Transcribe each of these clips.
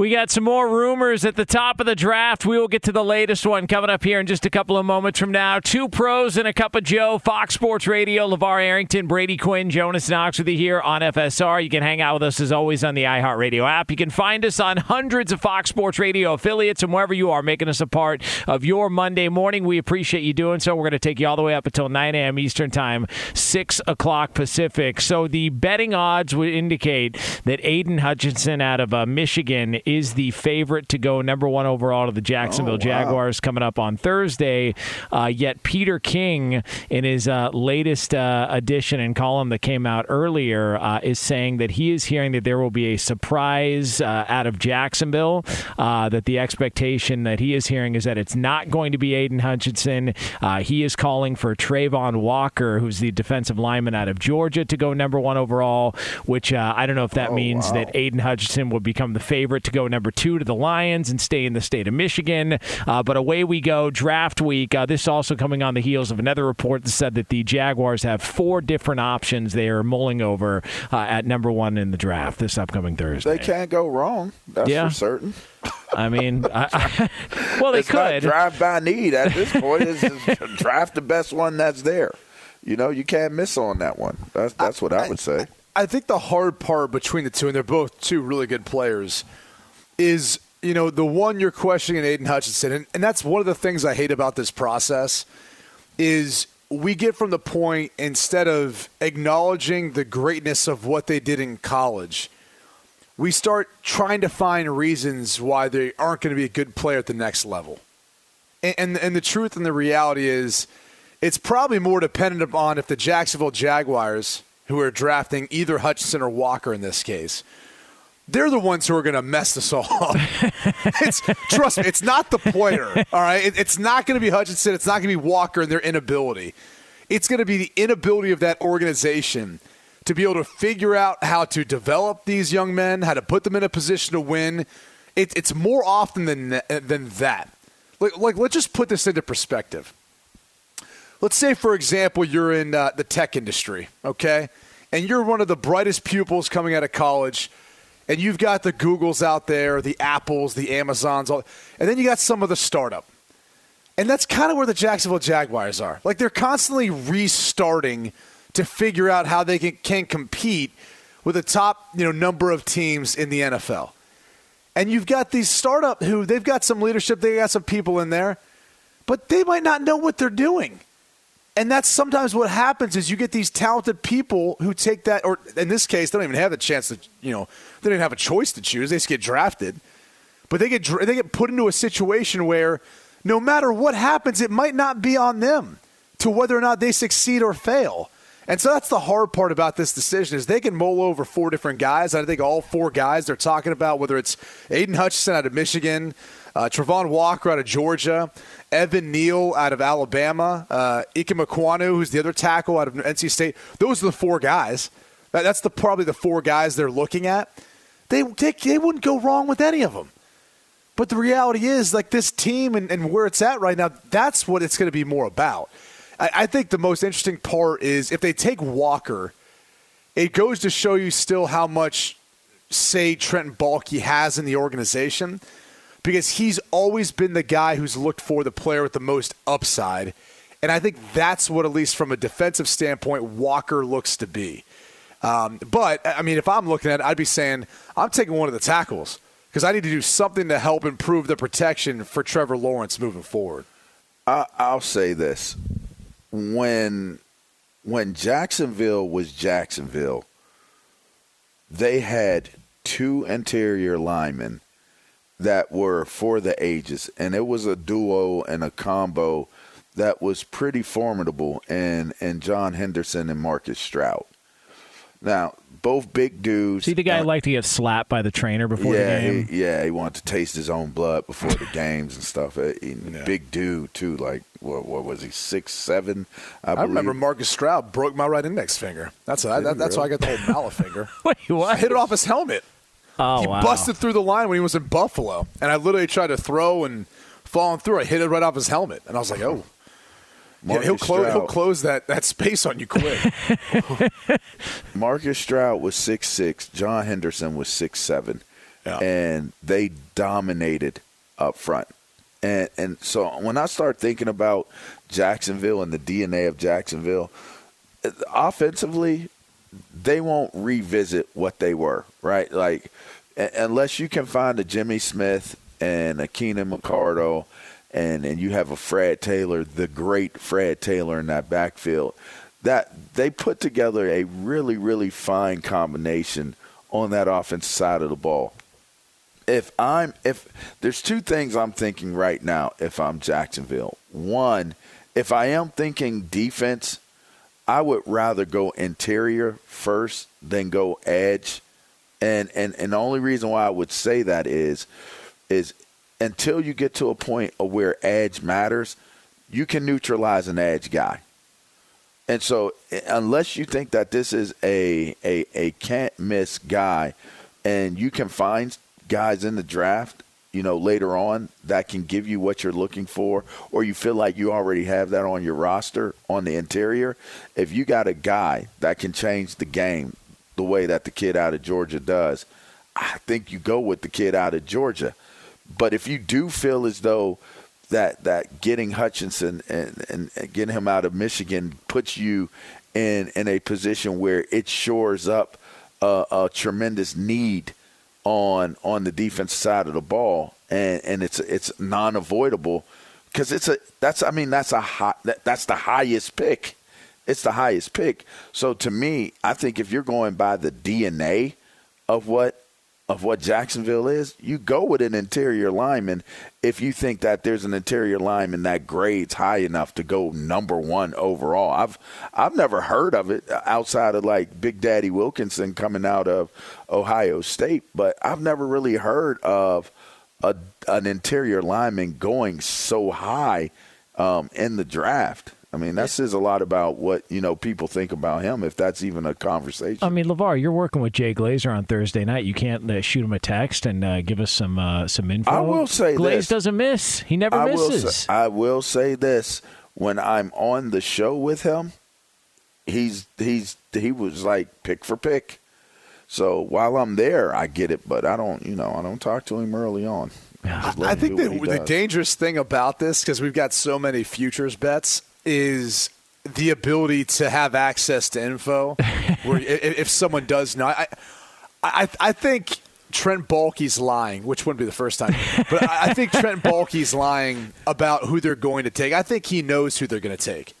We got some more rumors at the top of the draft. We will get to the latest one coming up here in just a couple of moments from now. Two pros and a cup of Joe, Fox Sports Radio, LaVar Arrington, Brady Quinn, Jonas Knox with you here on FSR. You can hang out with us as always on the iHeartRadio app. You can find us on hundreds of Fox Sports Radio affiliates and wherever you are making us a part of your Monday morning. We appreciate you doing so. We're going to take you all the way up until 9 a.m. Eastern Time, 6 o'clock Pacific. So the betting odds would indicate that Aidan Hutchinson out of uh, Michigan is the favorite to go number one overall to the Jacksonville Oh, wow. Jaguars coming up on Thursday. Uh, yet Peter King, in his uh, latest uh, edition and column that came out earlier, uh, is saying that he is hearing that there will be a surprise uh, out of Jacksonville. Uh, that the expectation that he is hearing is that it's not going to be Aidan Hutchinson. Uh, he is calling for Travon Walker, who's the defensive lineman out of Georgia, to go number one overall. Which uh, I don't know if that means that Aidan Hutchinson would become the favorite to go number two to the Lions and stay in the state of Michigan. Uh, but away we go, draft week. Uh, this also coming on the heels of another report that said that the Jaguars have four different options they are mulling over uh, at number one in the draft this upcoming Thursday. They can't go wrong. That's Yeah. for certain. I mean, I, I, well, they it's not could. drive by need at this point. It's just draft the best one that's there. You know, you can't miss on that one. That's that's what I would say. I think the hard part between the two, and they're both two really good players, is you know the one you're questioning Aidan Hutchinson, and, and that's one of the things I hate about this process is we get from the point instead of acknowledging the greatness of what they did in college, we start trying to find reasons why they aren't going to be a good player at the next level. And, and and the truth and the reality is, it's probably more dependent upon if the Jacksonville Jaguars, who are drafting either Hutchinson or Walker in this case, they're the ones who are going to mess this all up. it's, trust me, it's not the player. All right, It- it's not going to be Hutchinson. It's not going to be Walker and their inability. It's going to be the inability of that organization to be able to figure out how to develop these young men, how to put them in a position to win. It, it's more often than than that. Like, like, let's just put this into perspective. Let's say, for example, you're in uh, the tech industry, okay, and you're one of the brightest pupils coming out of college, and you've got the Googles out there, the Apples, the Amazons, all, and then you got some of the startup. And that's kind of where the Jacksonville Jaguars are. Like they're constantly restarting to figure out how they can, can compete with the top, you know, number of teams in the NFL. And you've got these startup who they've got some leadership, they got some people in there, but they might not know what they're doing. And that's sometimes what happens is you get these talented people who take that, or in this case, they don't even have the chance to, you know, they don't have a choice to choose. They just get drafted, but they get they get put into a situation where no matter what happens, it might not be on them to whether or not they succeed or fail. And so that's the hard part about this decision is they can mull over four different guys. I think all four guys they're talking about, whether it's Aidan Hutchinson out of Michigan, uh, Travon Walker out of Georgia, Evan Neal out of Alabama, uh, Ickey Ekwonu, who's the other tackle out of NC State. Those are the four guys. That, that's the probably the four guys they're looking at. They, they, they wouldn't go wrong with any of them. But the reality is, like this team and, and where it's at right now, that's what it's going to be more about. I, I think the most interesting part is if they take Walker, it goes to show you still how much say Trenton Baalke has in the organization because he's always been the guy who's looked for the player with the most upside. And I think that's what, at least from a defensive standpoint, Walker looks to be. Um, but, I mean, if I'm looking at it, I'd be saying, I'm taking one of the tackles because I need to do something to help improve the protection for Trevor Lawrence moving forward. I, I'll say this: when when Jacksonville was Jacksonville, they had two interior linemen that were for the ages, and it was a duo and a combo that was pretty formidable. And and John Henderson and Marcus Stroud. Now, both big dudes. See the guy uh, liked to get slapped by the trainer before yeah, the game. He, yeah, he wanted to taste his own blood before the games and stuff. Uh, he- Big dude too. Like what, what was he? Six seven. I, I remember. Marcus Stroud broke my right index finger. That's that, Did he that's why I got the whole mallet finger. Wait, what? I hit it off his helmet. Oh, he wow. busted through the line when he was in Buffalo, and I literally tried to throw and falling through. I hit it right off his helmet, and I was like, "Oh, yeah, he'll Marcus close. He'll close that, that space on you quick." Marcus Stroud was six six. John Henderson was six seven, Yeah. and they dominated up front. And and so when I start thinking about Jacksonville and the DNA of Jacksonville, uh, offensively, they won't revisit what they were. Right, like a- unless you can find a Jimmy Smith and a Keenan McCardell. And, and you have a Fred Taylor, the great Fred Taylor in that backfield that they put together a really, really fine combination on that offensive side of the ball. If I'm if there's two things I'm thinking right now if I'm Jacksonville. One, if I am thinking defense, I would rather go interior first than go edge. And and and the only reason why I would say that is is until you get to a point of where edge matters, you can neutralize an edge guy. And so, unless you think that this is a, a, a can't miss guy, and you can find guys in the draft, you know, later on that can give you what you're looking for, or you feel like you already have that on your roster on the interior, if you got a guy that can change the game the way that the kid out of Georgia does, I think you go with the kid out of Georgia. But if you do feel as though that that getting Hutchinson and, and, and getting him out of Michigan puts you in in a position where it shores up a, a tremendous need on on the defense side of the ball, and, and it's it's non avoidable because it's a that's I mean that's a high, that, that's the highest pick. It's the highest pick. So to me, I think if you're going by the DNA of what of what Jacksonville is, you go with an interior lineman if you think that there's an interior lineman that grades high enough to go number one overall. I've I've never heard of it outside of like Big Daddy Wilkinson coming out of Ohio State, but I've never really heard of a, an interior lineman going so high um, in the draft. I mean, that says a lot about what you know people think about him, if that's even a conversation. I mean, LaVar, you're working with Jay Glazer on Thursday night. You can't uh, shoot him a text and uh, give us some uh, some info. I will say Glaze this. doesn't miss. He never I will, misses. say, I will say this: when I'm on the show with him, he's he's he was like pick for pick. So while I'm there, I get it, but I don't, you know, I don't talk to him early on. Just I think the, the dangerous thing about this, because we've got so many futures bets, is the ability to have access to info. where if someone does not, I, I, I think Trent Baalke's lying, which wouldn't be the first time, but I, I think Trent Baalke's lying about who they're going to take. I think he knows who they're going to take.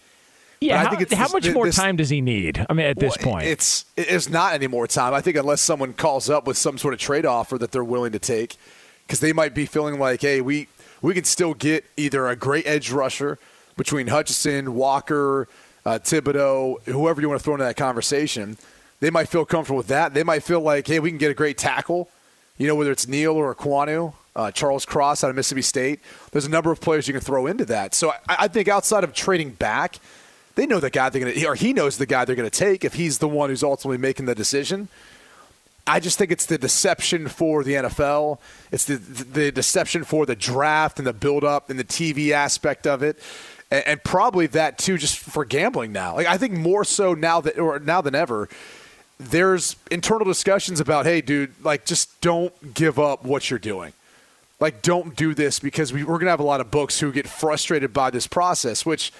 Yeah, how, how this- much more this- time does he need? I mean, at this Well, point, it's it's not any more time. I think unless someone calls up with some sort of trade offer that they're willing to take, because they might be feeling like, hey, we we can still get either a great edge rusher between Hutchinson, Walker, uh, Thibodeaux, whoever you want to throw into that conversation. They might feel comfortable with that. They might feel like, hey, we can get a great tackle. You know, whether it's Neal or Ekwonu, uh, Charles Cross out of Mississippi State. There's a number of players you can throw into that. So I, I think outside of trading back, they know the guy they're going to, or he knows the guy they're going to take if he's the one who's ultimately making the decision. I just think it's the deception for the NFL. It's the the deception for the draft and the buildup and the TV aspect of it, and, and probably that too, just for gambling now. Like I think more so now that or now than ever, there's internal discussions about, hey, dude, like just don't give up what you're doing. Like don't do this because we, we're gonna have a lot of books who get frustrated by this process, which.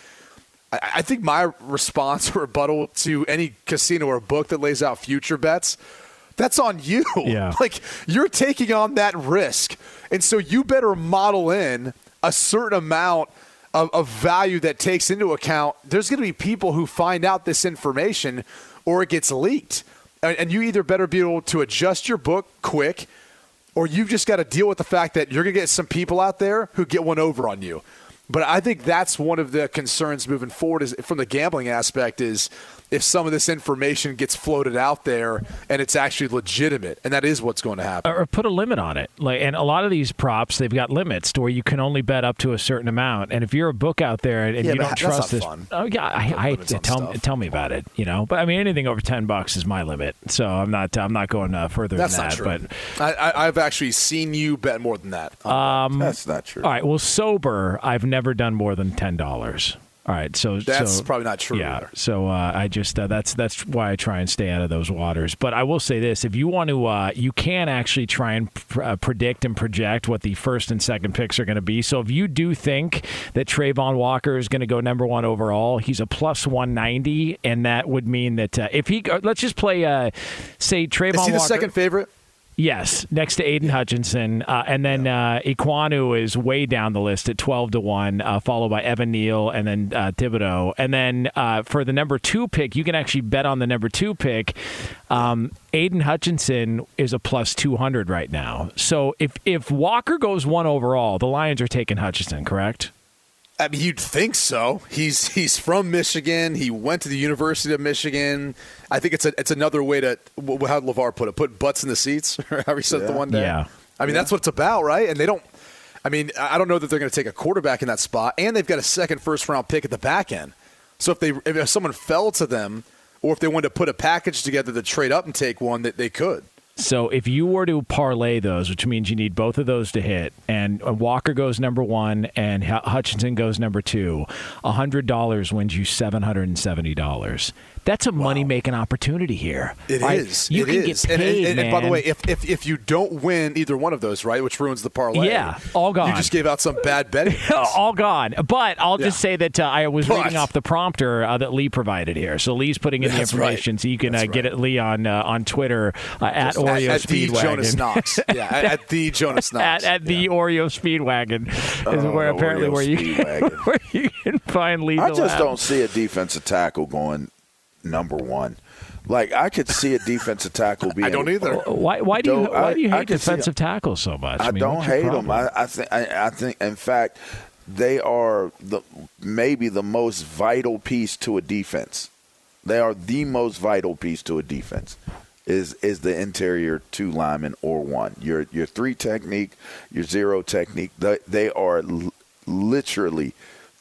I think my response or rebuttal to any casino or book that lays out future bets, that's on you. Yeah. Like you're taking on that risk. And so you better model in a certain amount of, of value that takes into account there's going to be people who find out this information or it gets leaked. And, and you either better be able to adjust your book quick or you've just got to deal with the fact that you're going to get some people out there who get one over on you. But I think that's one of the concerns moving forward is from the gambling aspect is if some of this information gets floated out there and it's actually legitimate, and that is what's going to happen. or put a limit on it. Like, and a lot of these props, they've got limits to where you can only bet up to a certain amount. And if you're a book out there and, and Yeah, you don't trust this, fun. oh yeah, I, I on tell tell me about it. You know, but I mean, anything over ten bucks is my limit. So I'm not I'm not going uh, further That's than not that. true. But I, I, I've actually seen you bet more than that. That's not true. all right, well, sober, I've never done more than ten dollars. All right, so That's so- probably not true Yeah, either. so uh, I just uh, that's that's why I try and stay out of those waters. But I will say this: if you want to, uh, you can actually try and pr- uh, predict and project what the first and second picks are going to be. So if you do think that Travon Walker is going to go number one overall, he's a plus one ninety, and that would mean that uh, if he uh, let's just play, uh, say Travon Walker. Is he the Walker, second favorite? Yes, next to Aidan Hutchinson, uh, and then uh, Ekwonu is way down the list at twelve to one, uh, followed by Evan Neal and then uh, Thibodeaux, and then uh, for the number two pick, you can actually bet on the number two pick. Um, Aidan Hutchinson is a plus two hundred right now. So if if Walker goes one overall, the Lions are taking Hutchinson, correct? I mean, you'd think so. He's he's from Michigan. He went to the University of Michigan. I think it's a it's another way to how did LaVar put it? Put butts in the seats. or How he said the one day. Yeah. I mean, that's what it's about, right? And they don't. I mean, I I don't know that they're going to take a quarterback in that spot, and they've got a second first round pick at the back end. So if they if someone fell to them, or if they wanted to put a package together to trade up and take one, that they could. So if you were to parlay those, which means you need both of those to hit, and Walker goes number one and Hutchinson goes number two, $100 wins you $770. That's a money making opportunity here. It is. right? You It can is. get paid, and, and, and by the way, if, if if you don't win either one of those, right, which ruins the parlay, Yeah, all gone. You just gave out some bad betting. all gone. But I'll just say that uh, I was But- reading off the prompter uh, that Lee provided here. So Lee's putting in That's the information, right. so you can uh, That's get it, Lee, on uh, on Twitter uh, at at, Oreo at the Speedwagon. Jonas Knox. Yeah, at, at the Jonas Knox. at, at the Oreo Speedwagon is Oh, where apparently Oreo where you Speedwagon. where you can find Lee. I just don't see a defensive tackle going number one. Like I could see a defensive tackle being. I don't either. Why? Why do you? Why do you hate can see- defensive tackles so much? I, mean, don't hate them. I, I think. I, I think. In fact, they are the maybe the most vital piece to a defense. They are the most vital piece to a defense. Is is the interior two linemen or one? Your your three technique, your zero technique. They, they are l- literally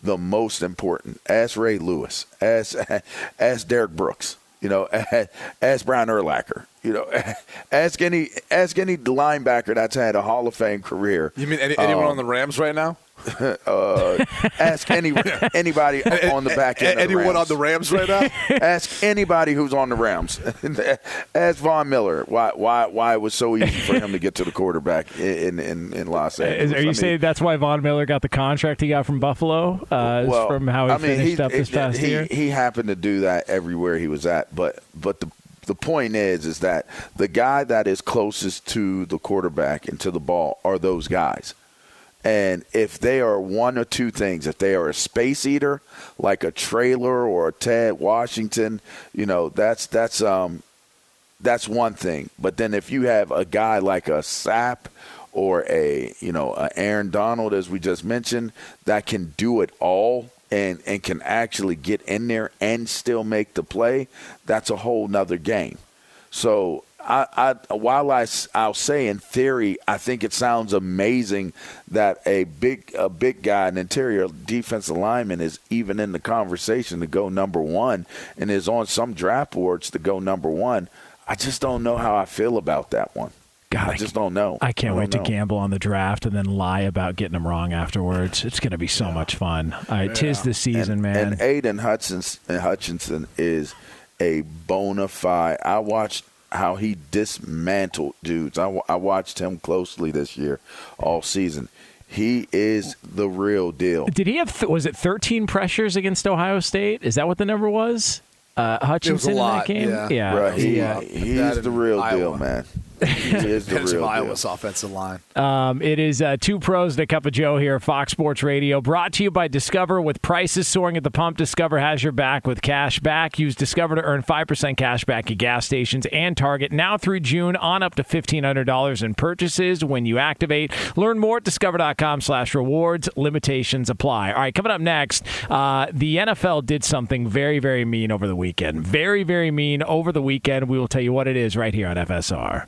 the most important. As Ray Lewis, as as Derrick Brooks, you know, as, as Brian Urlacher. You know, ask any ask any linebacker that's had a Hall of Fame career. You mean any, anyone Um, on the Rams right now? uh, ask any anybody on the back end. of the anyone on the Rams right now? Ask anybody who's on the Rams. Ask Von Miller why why why it was so easy for him to get to the quarterback in in, in Los Angeles. Is, are I you mean, saying that's why Von Miller got the contract he got from Buffalo? Uh, is from how he I mean, finished he, up this it- past he, year? He happened to do that everywhere he was at, but but the the point is is that the guy that is closest to the quarterback and to the ball are those guys. And if they are one or two things, if they are a space eater, like a trailer or a Ted Washington, you know, that's that's um that's one thing. But then if you have a guy like a Sapp or a you know a Aaron Donald, as we just mentioned, that can do it all and and can actually get in there and still make the play, that's a whole nother game. So I, I while I I'll say in theory, I think it sounds amazing that a big a big guy, an interior defensive lineman, is even in the conversation to go number one and is on some draft boards to go number one. I just don't know how I feel about that one. God, I just don't know. I can't don't wait to gamble on the draft and then lie about getting them wrong afterwards. It's going to be so much fun. All right, tis the season, and, man. And Aidan Hutchinson, Hutchinson is a bona fide. I watched how he dismantled dudes. I, I watched him closely this year, all season. He is the real deal. Did he have? Th- was it 13 pressures against Ohio State? Is that what the number was? Uh, Hutchinson lot, in that game. yeah. Right, he, yeah. he's the real Iowa. deal, man. He is the Managing real deal. Iowa's offensive line. Um, it is uh, two pros and a cup of Joe here Fox Sports Radio, brought to you by Discover. With prices soaring at the pump, Discover has your back with cash back. Use Discover to earn 5% cash back at gas stations and Target now through June on up to $1,500 in purchases when you activate. Learn more at discover.com slash rewards. Limitations apply. All right, coming up next, uh, the NFL did something very, very mean over the weekend. Very, very mean over the weekend. We will tell you what it is right here on FSR.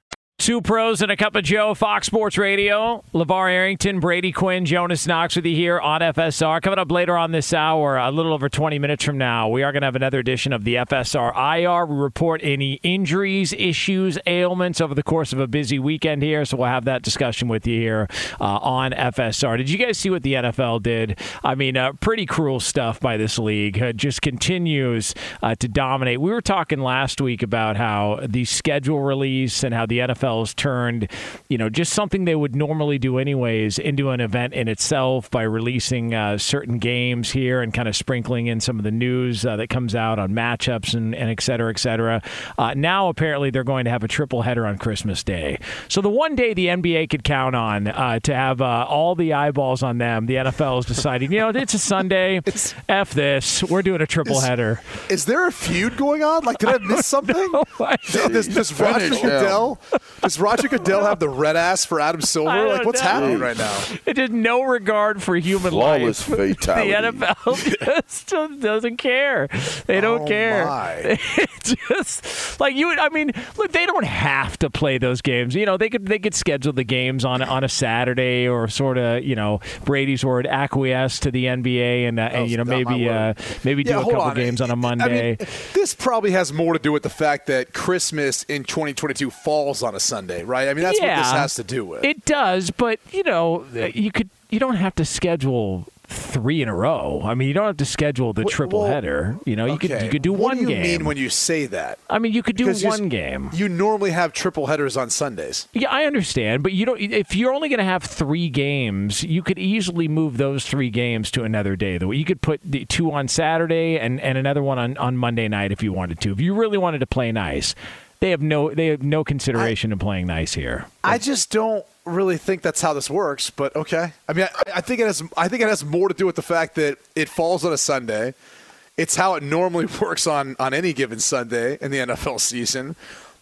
Two pros and a cup of Joe, Fox Sports Radio. LaVar Arrington, Brady Quinn, Jonas Knox with you here on FSR. Coming up later on this hour, a little over 20 minutes from now, we are going to have another edition of the FSR IR. We report any injuries, issues, ailments over the course of a busy weekend here. So we'll have that discussion with you here uh, on FSR. Did you guys see what the NFL did? I mean, uh, pretty cruel stuff by this league. Uh, just continues uh, to dominate. We were talking last week about how the schedule release and how the NFL NFL's turned, you know, just something they would normally do anyways into an event in itself by releasing uh, certain games here and kind of sprinkling in some of the news uh, that comes out on matchups and, and et cetera, et cetera. Uh, now, apparently, they're going to have a triple header on Christmas Day. So the one day the NBA could count on uh, to have uh, all the eyeballs on them, the NFL is deciding, you know, it's a Sunday. it's, F this. We're doing a triple is, header. Is there a feud going on? Like, did I miss something? Does, does Roger Goodell does Roger Goodell have the red ass for Adam Silver? Like, what's know. happening right now? It is no regard for human Flawless life. fatality. The NFL just doesn't care. They don't oh care. My. just like you. I mean, look, they don't have to play those games. You know, they could they could schedule the games on on a Saturday or sort of you know Brady's word acquiesce to the NBA and, uh, and you know maybe uh, maybe yeah, do a couple on. games on a Monday. I mean, this probably has more to do with the fact that Christmas in 2022 falls on a Sunday, right? I mean, that's yeah, what this has to do with. It does, but you know, you could you don't have to schedule three in a row. I mean, you don't have to schedule the triple well, header. You know, you okay. could you could do what one do you game. mean when you say that? I mean, you could do Because one you, game. You normally have triple headers on Sundays. Yeah, I understand, but you don't. If you're only going to have three games, you could easily move those three games to another day. Though you could put the two on Saturday and, and another one on, on Monday night if you wanted to. If you really wanted to play nice, they have no they have no consideration I, in playing nice here. I just don't really think that's how this works, but okay. I mean, I, I, think it has. I think it has more to do with the fact that it falls on a Sunday. It's how it normally works on on any given Sunday in the NFL season,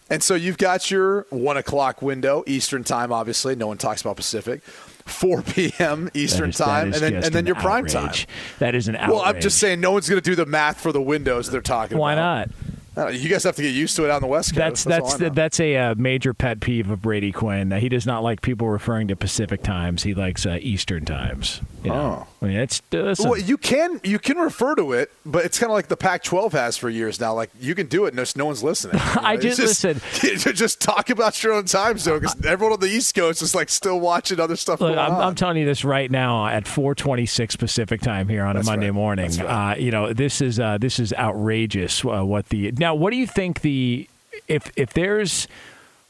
and so you've got your one o'clock window Eastern time. Obviously, no one talks about Pacific. 4 p.m. Eastern is, time, and then and then your prime time. That is an outrage. Well, I'm just saying, no one's going to do the math for the windows they're talking Why about. not? You guys have to get used to it out on the West That's Coast. that's that's, that's a uh, major pet peeve of Brady Quinn. He does not like people referring to Pacific times. He likes uh, Eastern times. You know? Oh. I mean, it's uh, well, you can you can refer to it, but it's kind of like the Pac-12 has for years now. Like you can do it, and no, no one's listening. You know? I just, just listen. Just talk about your own time zone because everyone on the East Coast is like still watching other stuff. Look, going I'm, on. I'm, telling you this right now at 4:26 Pacific time here on That's a Monday right. morning. Right. Uh, you know, this is uh, this is outrageous. Uh, what the now? What do you think the if if there's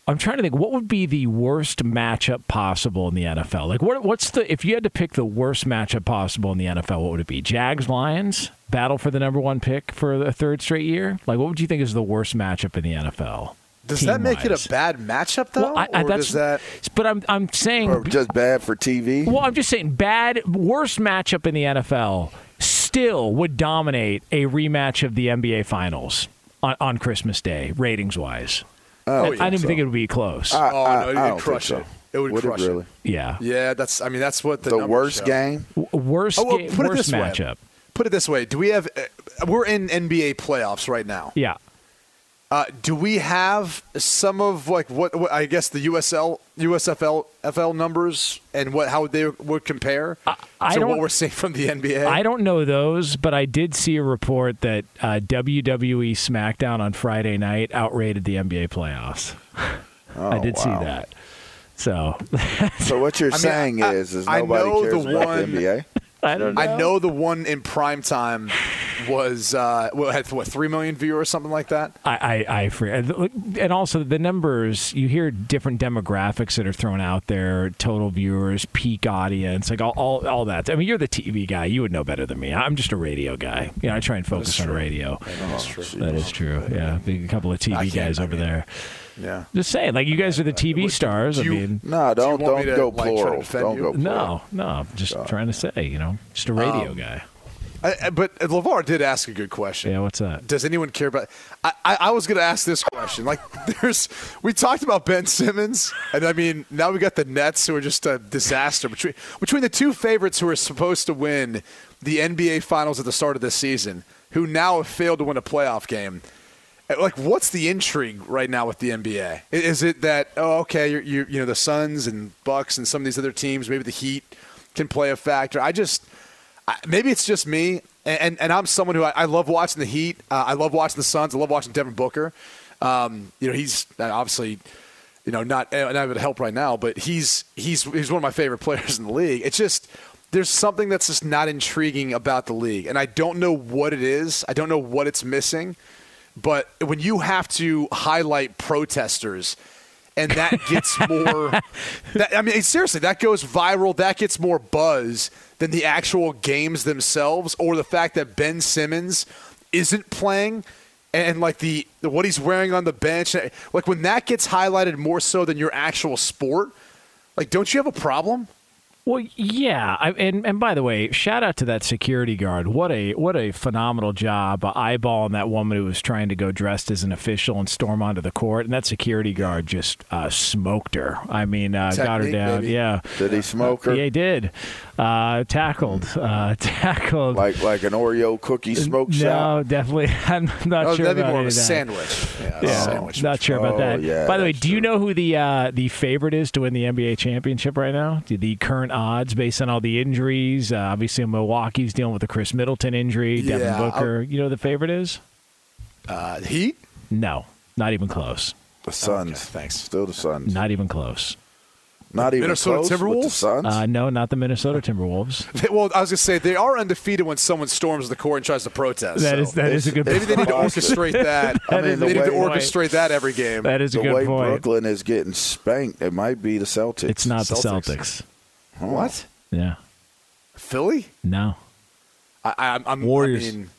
I'm trying to think what would be the worst matchup possible in the NFL. Like what what's the if you had to pick the worst matchup possible in the NFL, what would it be? Jags Lions battle for the number one pick for the third straight year. Like what would you think is the worst matchup in the NFL? Does that make it a bad matchup though? Well, I, I, or that's does that but I'm I'm saying Or just bad for TV? well, I'm just saying bad worst matchup in the NFL still would dominate a rematch of the NBA Finals on, on Christmas Day ratings wise. Oh, I, yeah, I didn't so. think it would be close. I, Oh, I, no, it I would crush think it. It would crush it. really? yeah. Yeah, that's. I mean, that's what the The worst show. game? Worst Oh, well, ga- put it worst this way. Put it this way: Do we have? Uh, we're in NBA playoffs right now. Yeah. Uh, do we have some of like what, what I guess the USL, USFL, FL numbers and what how they would compare I to what we're seeing from the NBA? I don't know those, but I did see a report that uh, WWE SmackDown on Friday night outrated the NBA playoffs. I did see Oh, that. So So what you're I mean, saying I- is, is I nobody know cares the about one- the NBA? I don't know. I know the one in prime time was uh, what, had what three million viewers, or something like that. I, I, I free. And also the numbers, you hear different demographics that are thrown out there, total viewers, peak audience, like all, all, all that. I mean, you're the TV guy. You would know better than me. I'm just a radio guy. You know, I try and focus on radio. That's true. That is true. Yeah. Be A couple of TV can't- guys I over mean- there. Yeah. Just saying, like, you guys are the TV stars. I you- mean, No, don't Do you want me don't to, go like, try to plural. defend Don't you? go plural. no, no, I'm just trying to say, you know, just a radio um, guy. I, I- but LaVar did ask a good question. Yeah, what's that? Does anyone care about? I, I, I was going to ask this question. Like, there's we talked about Ben Simmons, and I mean now we got the Nets, who are just a disaster between between the two favorites who are supposed to win the NBA Finals at the start of this season, who now have failed to win a playoff game. Like, what's the intrigue right now with the NBA? Is it that oh, okay, you're, you you know the Suns and Bucks and some of these other teams, maybe the Heat can play a factor? I just maybe it's just me, and, and, and I'm someone who I, I love watching the Heat. Uh, I love watching the Suns. I love watching Devin Booker. Um, you know, he's uh, obviously, you know, not uh, not able to help right now, but he's he's he's one of my favorite players in the league. It's just there's something that's just not intriguing about the league, and I don't know what it is. I don't know what it's missing, but when you have to highlight protesters and that gets more. that, I mean, seriously, that goes viral. That gets more buzz than the actual games themselves, or the fact that Ben Simmons isn't playing, and like the, the what he's wearing on the bench. Like when that gets highlighted more so than your actual sport. Like, don't you have a problem? Well, yeah, I, and and by the way, shout out to that security guard. What a what a phenomenal job uh, eyeballing that woman who was trying to go dressed as an official and storm onto the court, and that security guard just uh, smoked her. I mean, uh, got her down. baby. Yeah, Did he smoke her? yeah, he did. Uh, tackled, uh, tackled. Like like an Oreo cookie smoke no, shop? definitely. I'm not Oh, sure that'd be about more of a that. sandwich. Yeah, Yeah, sandwich. not sure about Oh, that. yeah, By the way, do you know who the uh, the favorite is to win the NBA championship right now? The- The current odds based on all the injuries. Uh, obviously, Milwaukee's dealing with the Khris Middleton injury. Devin Yeah, Booker. You know who the favorite is? Uh, Heat. No, not even close. The Suns. Okay, thanks. Still the Suns. Not even close. Not even Minnesota close with the Timberwolves? Suns. Uh, no, not the Minnesota Timberwolves. They- Well, I was gonna say they are undefeated when someone storms the court and tries to protest. That so is that is a good. maybe they need to orchestrate that. I mean, they the need to way- orchestrate that every game. That is a the good way point. Brooklyn is getting spanked, it might be the Celtics. It's not the Celtics. Celtics. what? Yeah. Philly? No. I, I, I'm- I'm Warriors. I mean,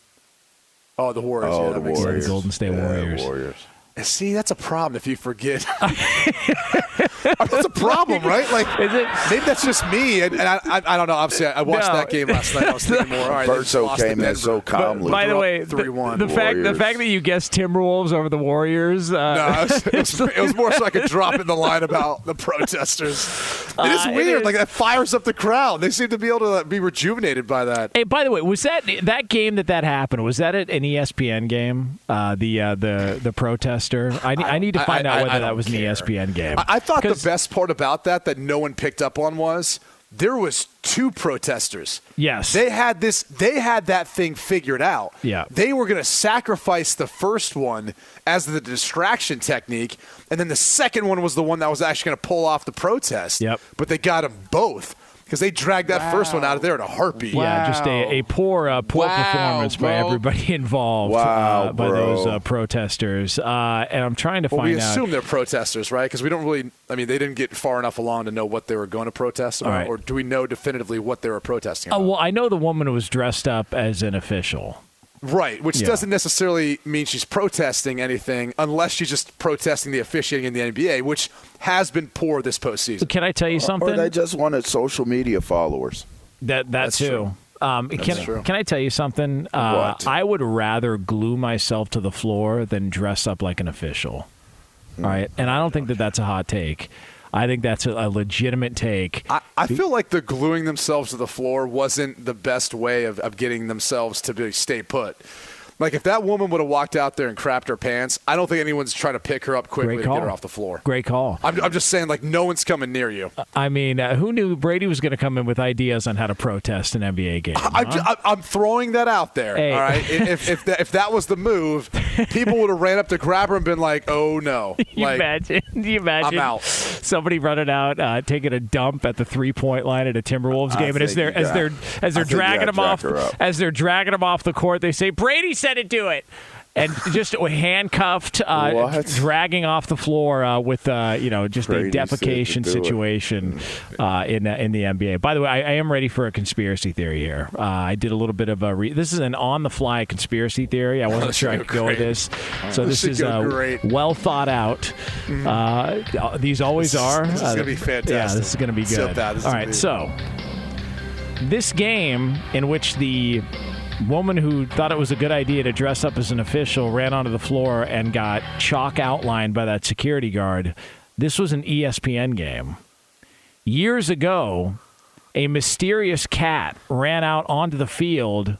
oh, the Warriors. Oh, yeah, the that the Warriors. sense. Golden State Yeah, Warriors. Warriors. See, that's a problem if you forget. that's a problem, right? Like, Is it? maybe that's just me, and, and I, I, I don't know. Obviously, I watched No. that game last night. I was thinking more. All right, they Berto came in so calmly. By the They're way, the, 3-1. the fact the fact that you guessed Timberwolves over the Warriors. Uh, No, it was, it, was, it was more so I could drop in the line about the protesters. It is Uh, it weird. is. Like that fires up the crowd. They seem to be able to be rejuvenated by that. Hey, by the way, was that that game that that happened? Was that an ESPN game? Uh, the uh, the the protester. I, ne- I need to find I- out I whether that don't was an E. ESPN game. I, I thought the best part about that that no one picked up on was there was two protesters. Yes. They had this they had that thing figured out. Yeah. They were going to sacrifice the first one as the distraction technique and then the second one was the one that was actually going to pull off the protest. Yep. But they got them both. Because they dragged that first one out of there in a heartbeat. Yeah, just a, a poor uh, poor Wow, performance by everybody involved Wow, uh, by bro. those uh, protesters. Uh, and I'm trying to Well, we find out. assume they're protesters, right? Because we don't really. I mean, they didn't get far enough along to know what they were going to protest about, right. or do we know definitively what they were protesting about? well, I know the woman was dressed up as an official. Right, which Yeah. doesn't necessarily mean she's protesting anything, unless she's just protesting the officiating in the NBA, which has been poor this postseason. Can I tell you something? Or something? they just wanted social media followers. That that That's too. true. Um, can true. can I tell you something? Uh, What? I would rather glue myself to the floor than dress up like an official. All right, and I don't think that that's a hot take. I think that's a, a legitimate take. I, I feel like the gluing themselves to the floor wasn't the best way of, of getting themselves to be stay put. Like if that woman would have walked out there and crapped her pants, I don't think anyone's trying to pick her up quickly Great to get call. her off the floor. Great call. I'm, I'm just saying, like no one's coming near you. I mean, uh, who knew Brady was going to come in with ideas on how to protest an NBA game? I'm, huh? I'm- I'm throwing that out there. Hey. All right, if if that, if that was the move, people would have ran up to grab her and been like, "Oh no!" you like, imagine? You imagine? I'm out. Somebody running out, uh, taking a dump at the three point line at a Timberwolves I game, and as they're as got- they're as they're I dragging gotta him off drag her as they're dragging him off the court, they say Brady said to do it. And just handcuffed, uh, dragging off the floor uh, with uh, you know just Brady a defecation situation uh, in uh, in the NBA. By the way, I, I am ready for a conspiracy theory here. Uh, I did a little bit of a re- this is an on the fly conspiracy theory. I wasn't This sure I could go go with this, so This this is go uh, well thought out. Uh, these always This are. this is Uh, gonna be fantastic. Mm-hmm. Yeah, this is going to be So good. bad. This is All gonna right, be- so this game in which the woman who thought it was a good idea to dress up as an official ran onto the floor and got chalk outlined by that security guard. This was an ESPN game. Years ago, a mysterious cat ran out onto the field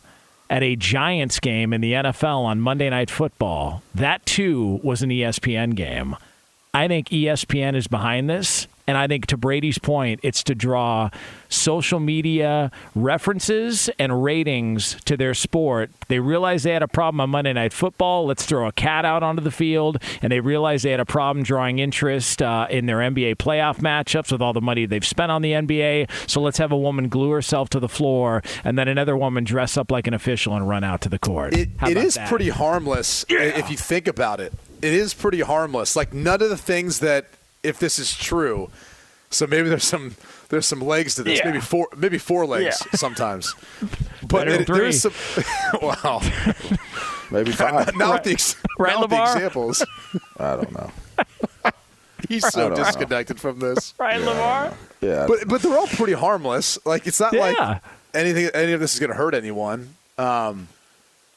at a Giants game in the NFL on Monday Night Football. That too was an ESPN game. I think ESPN is behind this. And I think to Brady's point, it's to draw social media references and ratings to their sport. They realized they had a problem on Monday Night Football. Let's throw a cat out onto the field. And they realized they had a problem drawing interest uh, in their NBA playoff matchups with all the money they've spent on the NBA. So let's have a woman glue herself to the floor and then another woman dress up like an official and run out to the court. It, it is that? pretty harmless i- if you think about it. It is pretty harmless. Like none of the things that, if this is true, so maybe there's some there's some legs to this. Yeah. Maybe four maybe four legs sometimes. But it, than there is some. wow. Maybe five. Now with the Right, now with the examples, I don't know. he's so don't know. disconnected from this. Right, Lamar? Yeah. But but they're all pretty harmless. Like it's not Yeah. like anything any of this is going to hurt anyone. Um,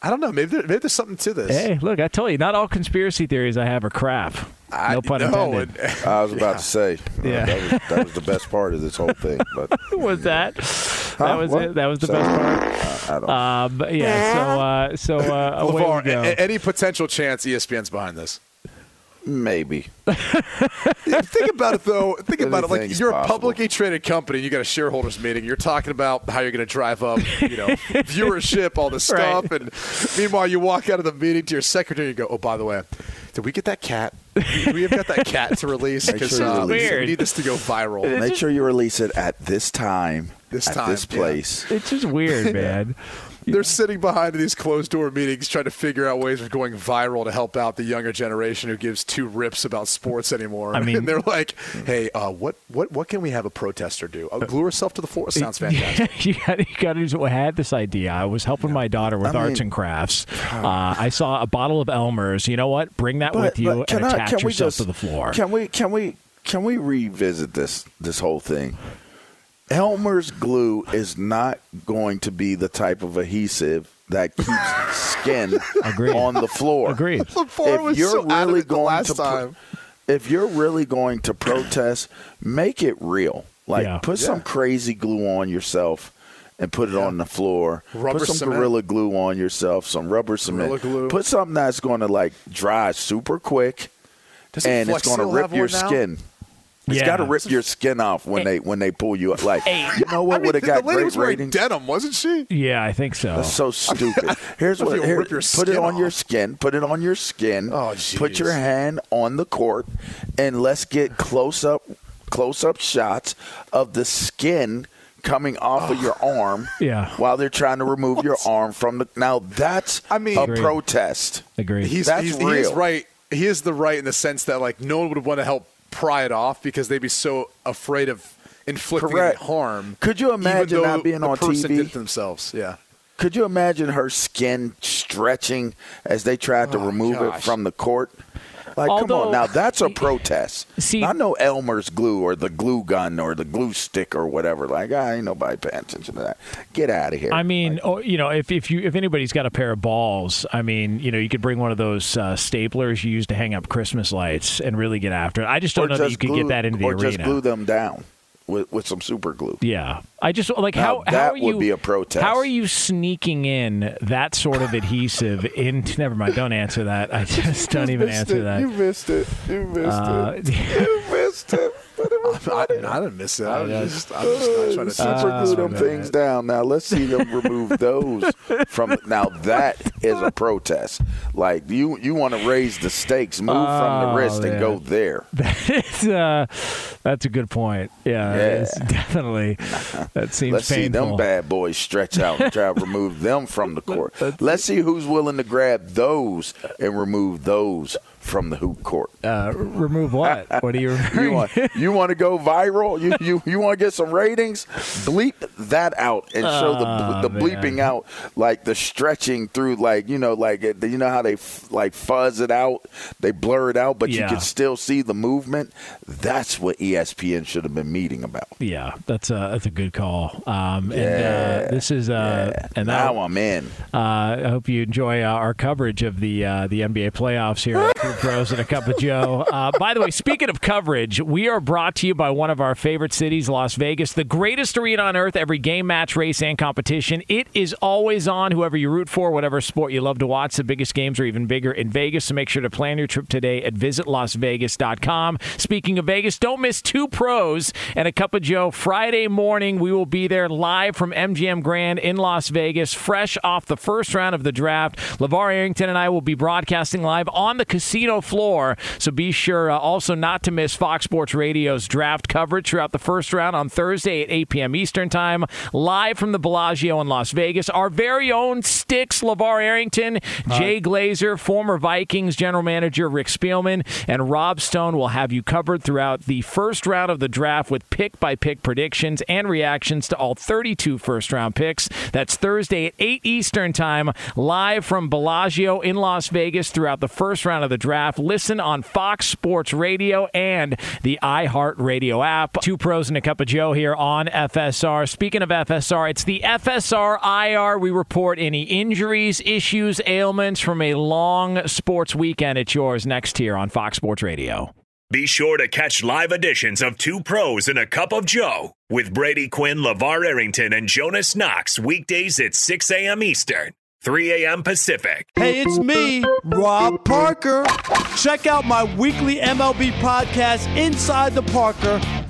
I don't know. Maybe there, maybe there's something to this. Hey, look, I told you, not all conspiracy theories I have are crap. I no pun know, intended. and- I was about to say uh, Yeah. that, was, that was the best part of this whole thing. But was that? That was What? it. That was the So- best part. I, I don't. Um, but yeah. So, uh, so uh, away LeVar, we go. a- a- any potential chance ESPN's behind this? Maybe. Think about it though. Think about it like you're a publicly traded company. You got a shareholders meeting. You're talking about how you're going to drive up, you know, viewership, all this Right. stuff, and meanwhile you walk out of the meeting to your secretary. You go, "Oh, by the way, did we get that cat? Did we have got that cat to release? Make Because sure uh, it. we need this to go viral." Make sure you release it at this time. This at time, this yeah. place. it's just weird, man. They're sitting behind these closed door meetings trying to figure out ways of going viral to help out the younger generation who gives two rips about sports anymore. I mean- and they're like, "Hey, uh, what what what can we have a protester do? Uh, glue herself to the floor? Sounds fantastic." you got you got to. I had this idea. I was helping my daughter with I mean- arts and crafts. Uh, I saw a bottle of Elmer's. You know what? Bring that with you but and attach yourself to the floor. Can we can we can we revisit this this whole thing? Elmer's glue is not going to be the type of adhesive that keeps skin Agreed. on the floor. Agreed. LeVar was so adamant the last to pro- time. if you're really going to protest, make it real. Like Yeah. put Yeah. some crazy glue on yourself and put it on the floor. Rubber put some cement. gorilla glue on yourself, some rubber cement. Gorilla glue. Put something that's going to like dry super quick Doesn't and it's going to rip your skin. now? Skin. It's Yeah. got to rip your skin off when they when they pull you up. Like you know I what mean, would have got the lady great was wearing ratings? denim, wasn't she? Yeah, I think so. That's so stupid. Here's what you here, rip your put it skin on your skin. Put it on your skin. Oh, put your hand on the court, and let's get close up, close up shots of the skin coming off of your arm Yeah. while they're trying to remove your arm from the. Now that's I mean- a Agreed. protest. Agreed. He's, That's he's, he is real. right. He is the right in the sense that like no one would want to help pry it off because they'd be so afraid of inflicting Correct. harm. Could you imagine though not being the on person TV? Did themselves, yeah. Could you imagine her skin stretching as they tried to Oh, remove it from the court? Like, come on, now that's a protest. See- Not no Elmer's glue or the glue gun or the glue stick or whatever. Like, ah, ain't nobody paying attention to that. Get out of here. I mean, oh, you know, if, if you if anybody's got a pair of balls, I mean, you know, you could bring one of those uh, staplers you use to hang up Christmas lights and really get after it. I just don't or know that just you could get that into the or arena. just glue them down with, with some super glue. Yeah, I just like Now, how how that are would you, be a protest. How are you sneaking in that sort of adhesive into? Never mind, don't answer that. I just don't even answer that. You missed it. You missed Uh, You missed it. But it was I didn't, I didn't miss it. I was just, I'm just trying to super uh, glue them things down. Now let's see them remove those from. Now that is a protest. Like you, you want to raise the stakes, move from the Oh, wrist and go there. It's, uh, that's a good point. Yeah, Yeah. Definitely. That seems Let's see them bad boys stretch out and try to remove them from the court. Let's see who's willing to grab those and remove those from the hoop court. uh, remove what? What are you? You want you want to go viral? You you you want to get some ratings? Bleep that out and show Oh, the the bleeping out like the stretching through like you know like you know how they f- like fuzz it out, they blur it out, but you can still see the movement. That's what ESPN should have been meeting about. Yeah, that's a that's a good call. Um, and uh, this is uh, Yeah. and now I'm in. Uh, I hope you enjoy uh, our coverage of the uh, the NBA playoffs here Pros and a Cup of Joe. Uh, by the way, speaking of coverage, we are brought to you by one of our favorite cities, Las Vegas, the greatest arena on earth. Every game, match, race, and competition, it is always on. Whoever you root for, whatever sport you love to watch, the biggest games are even bigger in Vegas. So make sure to plan your trip today at visitlasvegas.com. Speaking of Vegas, don't miss Two Pros and a Cup of Joe Friday morning. We will be there live from MGM Grand in Las Vegas, fresh off the first round of the draft. LeVar Arrington and I will be broadcasting live on the casino floor. So be sure uh, also not to miss Fox Sports Radio's draft coverage throughout the first round on Thursday at 8 p.m. Eastern Time, live from the Bellagio in Las Vegas. Our very own Sticks LeVar Arrington, Jay Glazer, former Vikings general manager Rick Spielman, and Rob Stone will have you covered throughout the first round of the draft with pick by pick predictions and reactions to all 32 first round picks. That's Thursday at 8 Eastern Time, live from Bellagio in Las Vegas throughout the first round of the draft. Listen on Fox Sports Radio and the iHeartRadio app. Two pros and a cup of Joe here on FSR. Speaking of FSR, it's the FSR IR. We report any injuries, issues, ailments from a long sports weekend. It's yours next here on Fox Sports Radio. Be sure to catch live editions of Two Pros and a Cup of Joe with Brady Quinn, LeVar Arrington, and Jonas Knox weekdays at 6 a.m. Eastern, 3 a.m. Pacific. Hey, it's me, Rob Parker. Check out my weekly MLB podcast, Inside the Parker,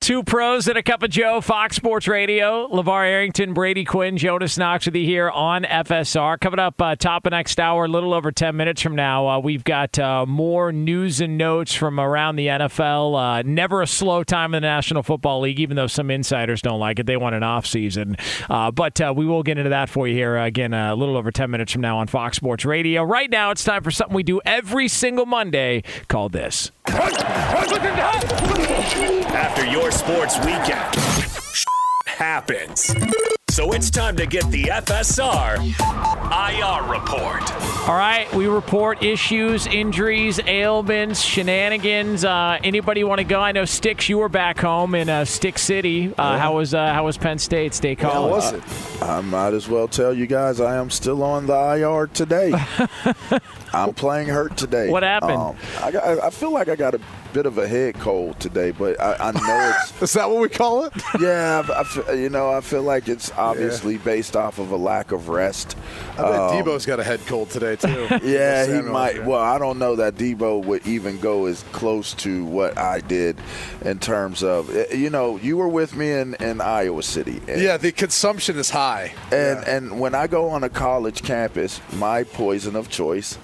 Two pros and a cup of Joe, Fox Sports Radio. LeVar Arrington, Brady Quinn, Jonas Knox with you here on FSR. Coming up uh, top of next hour, a little over 10 minutes from now, uh, we've got uh, more news and notes from around the NFL. Uh, never a slow time in the National Football League, even though some insiders don't like it. They want an off season. Uh, but uh, we will get into that for you here again a little over 10 minutes from now on Fox Sports Radio. Right now, it's time for something we do every single Monday called this. After your sports weekend, happens. So it's time to get the FSR IR report. All right, we report issues, injuries, ailments, shenanigans. Uh, anybody want to go? I know Sticks, you were back home in uh, Stick City. Uh, How was uh, how was Penn State State College? How was it? I might as well tell you guys I am still on the IR today. I'm playing hurt today. What happened? Um, I, got, I feel like I got a bit of a head cold today, but I, I know it's. Is that what we call it? yeah, I, I you know, I feel like it's obviously based off of a lack of rest. I bet Um, Debo's got a head cold today too. Yeah, he might. yeah. Well, I don't know that Debo would even go as close to what I did in terms of, eh, you know, you were with me in, in Iowa City. And, Yeah, the consumption is high. And and when I go on a college campus, my poison of choice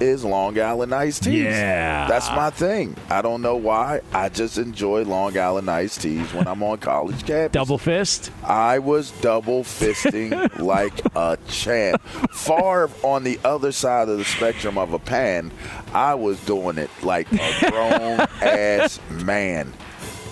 is Long Island iced teas. Yeah. That's my thing. I don't know why. I just enjoy Long Island iced teas when I'm on college campus. Double fist. I was double fisting like a champ. Far on the other side of the spectrum of a pan, I was doing it like a grown ass man.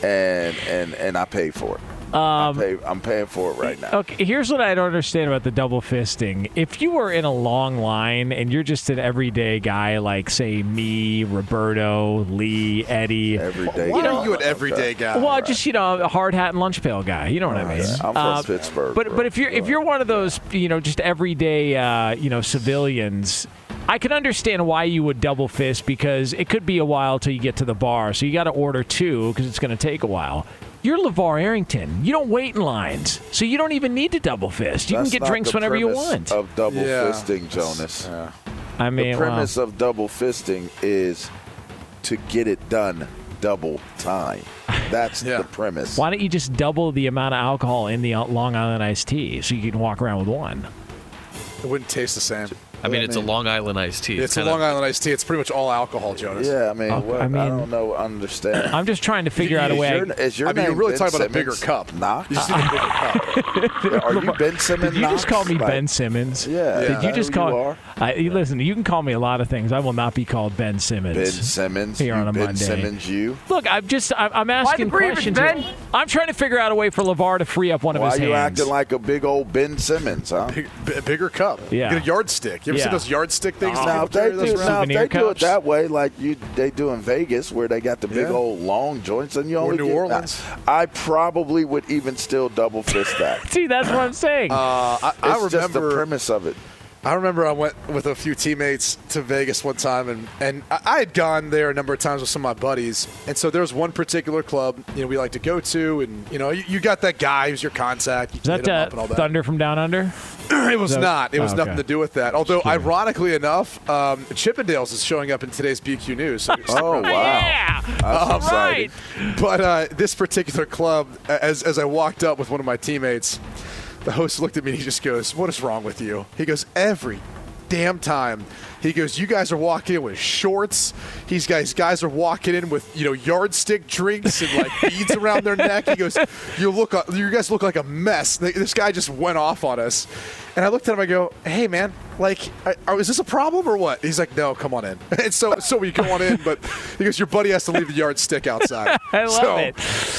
And and and I paid for it. Um, I pay, I'm paying for it right now. Okay, here's what I don't understand about the double fisting. If you were in a long line and you're just an everyday guy like, say, me, Roberto, Lee, Eddie, Everyday. Why guy. are you an everyday guy? well, just you know, a hard hat and lunch pail guy. You know what I mean? I'm from Uh, Pittsburgh. But bro. but if you're if you're one of those you know just everyday uh, you know civilians, I can understand why you would double fist because it could be a while till you get to the bar, so you got to order two because it's going to take a while. You're LeVar Arrington. You don't wait in lines, so you don't even need to double fist. You That's can get drinks whenever you want. The premise want. Of double Yeah. fisting, Jonas. I mean, the wow. premise of double fisting is to get it done double time. That's Yeah. the premise. why don't you just double the amount of alcohol in the Long Island iced tea so you can walk around with one? It wouldn't taste the same. I mean, I it's mean- a Long Island iced tea. It's a kinda- Long Island iced tea. It's pretty much all alcohol, Jonas. Yeah, I mean, Okay, what, I I, don't know, understand. I'm just trying to figure out a way. Your, is your I mean, you're really Ben talking about a bigger cup. Knox? You just need a bigger cup. Are you Ben Simmons? Did you just Knox? call me Like, Ben Simmons? Yeah. Did you just who call? You are? I, listen, you can call me a lot of things. I will not be called Ben Simmons. Ben Simmons. Here on a ben Monday. Simmons, you. Look, I'm just I'm, I'm asking questions. here. I'm trying to figure out a way for LeVar to free up one of Why his are you acting like a big old Ben Simmons, huh? Big, b- bigger cup. Yeah. Get a yardstick. You ever Yeah. seen those yardstick things? that Now, if they, do, now, if Souvenir they do it that way, like you they do in Vegas, where they got the big Yeah. old long joints, and you only Or only New get- Orleans. I, I probably would even still double fist that. See, that's what I'm saying. Uh, I, It's I just the premise of it. I remember I went with a few teammates to Vegas one time, and, and I I had gone there a number of times with some of my buddies. And so there was one particular club you know we like to go to, and you know you, you got that guy who's your contact. You Is can that hit him uh, up and all that. Thunder from Down Under? it was that- not. It was Oh, nothing okay. to do with that. Although ironically enough, um, Chippendales is showing up in today's BQ News. So Oh wow, Yeah. that's exciting. Right. But uh, this particular club, as as I walked up with one of my teammates, the host looked at me and he just goes, "What is wrong with you?" He goes, "Every damn time." He goes, "You guys are walking in with shorts. These guys guys are walking in with you know yardstick drinks and like beads around their neck." He goes, "You look, you guys look like a mess." This guy just went off on us, and I looked at him. I go, "Hey man, like, I- is this a problem or what?" He's like, "No, come on in." And so so we go on in, but he goes, "Your buddy has to leave the yardstick outside." I love So, it.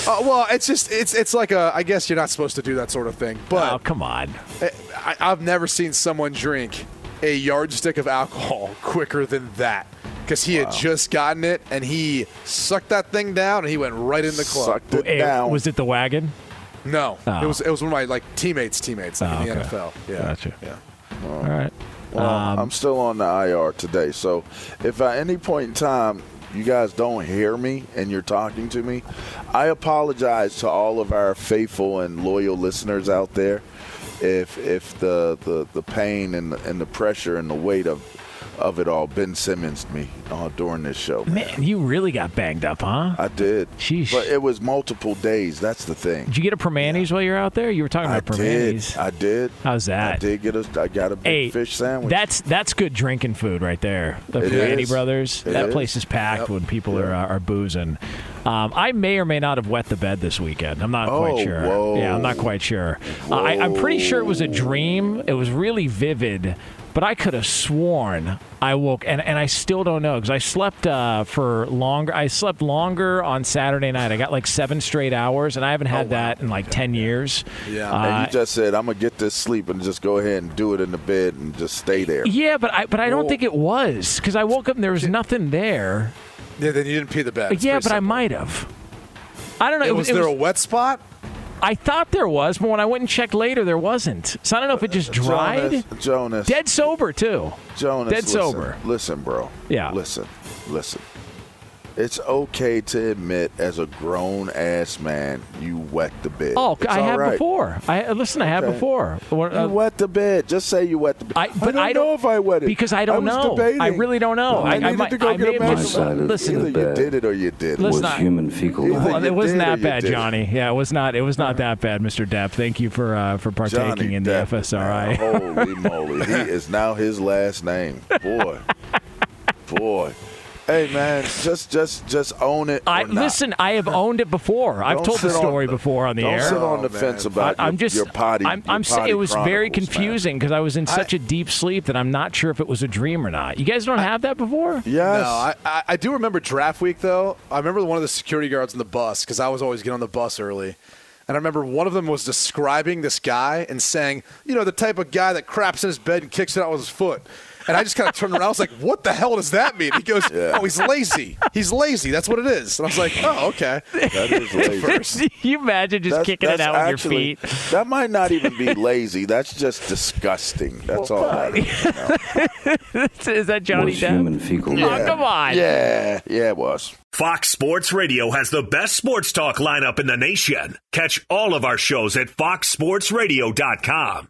Uh, well, it's just it's it's like a I guess you're not supposed to do that sort of thing, but Oh, come on. I, I've never seen someone drink a yardstick of alcohol quicker than that because he had just gotten it and he sucked that thing down and he went right in the club. Sucked it Hey, down. was it the wagon? No, Oh. it was it was one of my like teammates teammates like, Oh, in the okay. NFL. Yeah, Gotcha. yeah. All right. Well, Um, I'm still on the IR today, so if at any point in time you guys don't hear me and you're talking to me, I apologize to all of our faithful and loyal listeners out there. If if the the, the pain and the, and the pressure and the weight of of it all Ben Simmons me uh, during this show. Man, you really got banged up, huh? I did, Sheesh. but it was multiple days. That's the thing. Did you get a Primantis while you were out there? You were talking about I about did. I did. How's I that? did get a. I got a big Hey, fish sandwich. That's that's good drinking food right there. The Primanti. Brothers. It that is. place is packed when people are uh, are boozing. Um, I may or may not have wet the bed this weekend. I'm not Oh, quite sure. whoa. Yeah, I'm not quite sure. Uh, I, I'm pretty sure it was a dream. It was really vivid, but I could have sworn I woke and, and I still don't know because I slept uh, for longer. I slept longer on Saturday night. I got like seven straight hours, and I haven't had that in like ten years. Yeah. Uh, and you just said, "I'm gonna get this sleep and just go ahead and do it in the bed and just stay there." Yeah, but I but I don't Whoa. think it was because I woke up and there was nothing there. Yeah, then you didn't pee the bed. It's yeah, pretty but I might have. I don't know. It It was it there was- a wet spot? I thought there was, but when I went and checked later, there wasn't. So I don't know if it just dried. Jonas, Jonas, Dead sober too. Jonas, dead listen, sober. Listen, bro. Yeah. Listen, listen. It's okay to admit, as a grown ass man, you wet the bed. Oh, It's I have right. before. I listen. I have Okay. before. What, You uh, wet the bed. Just say you wet the bed. I, but don't I don't know if I wet it because I don't was know. Debating. I really don't know. I, I, I needed might, to go I get a have medical. mis- listen, Either you did it or you did. Let's it. not- human fecal Well, it wasn't that bad. Johnny. Yeah, it was not. It was not that bad, Mr. Depp. Thank you for uh, for partaking Johnny in the Depp, FSRI. man, Holy moly, he is now his last name. Boy, boy. Hey man, just just just own it. I or not. listen. I have owned it before. I've told the sit on story the- before on the don't air. sit on the Oh, fence man. about I, am your, just. your potty. I'm. your I'm potty it was very confusing because I was in such a deep sleep that I'm not sure if it was a dream or not. You guys don't have that before? Yes. No, I, I, I do remember draft week though. I remember one of the security guards on the bus because I was always getting on the bus early. And I remember one of them was describing this guy and saying, you know, the type of guy that craps in his bed and kicks it out with his foot. And I just kind of turned around. I was like, what the hell does that mean? He goes, oh, he's lazy. He's lazy. That's what it is. And I was like, oh, okay. that is lazy. First. You imagine just That's- kicking it out actually- with your feet? That might not even be lazy. That's just disgusting. That's all that is. Is that Johnny Depp? fecal Oh, come on. Yeah, yeah, it was. Fox Sports Radio has the best sports talk lineup in the nation. Catch all of our shows at foxsportsradio.com.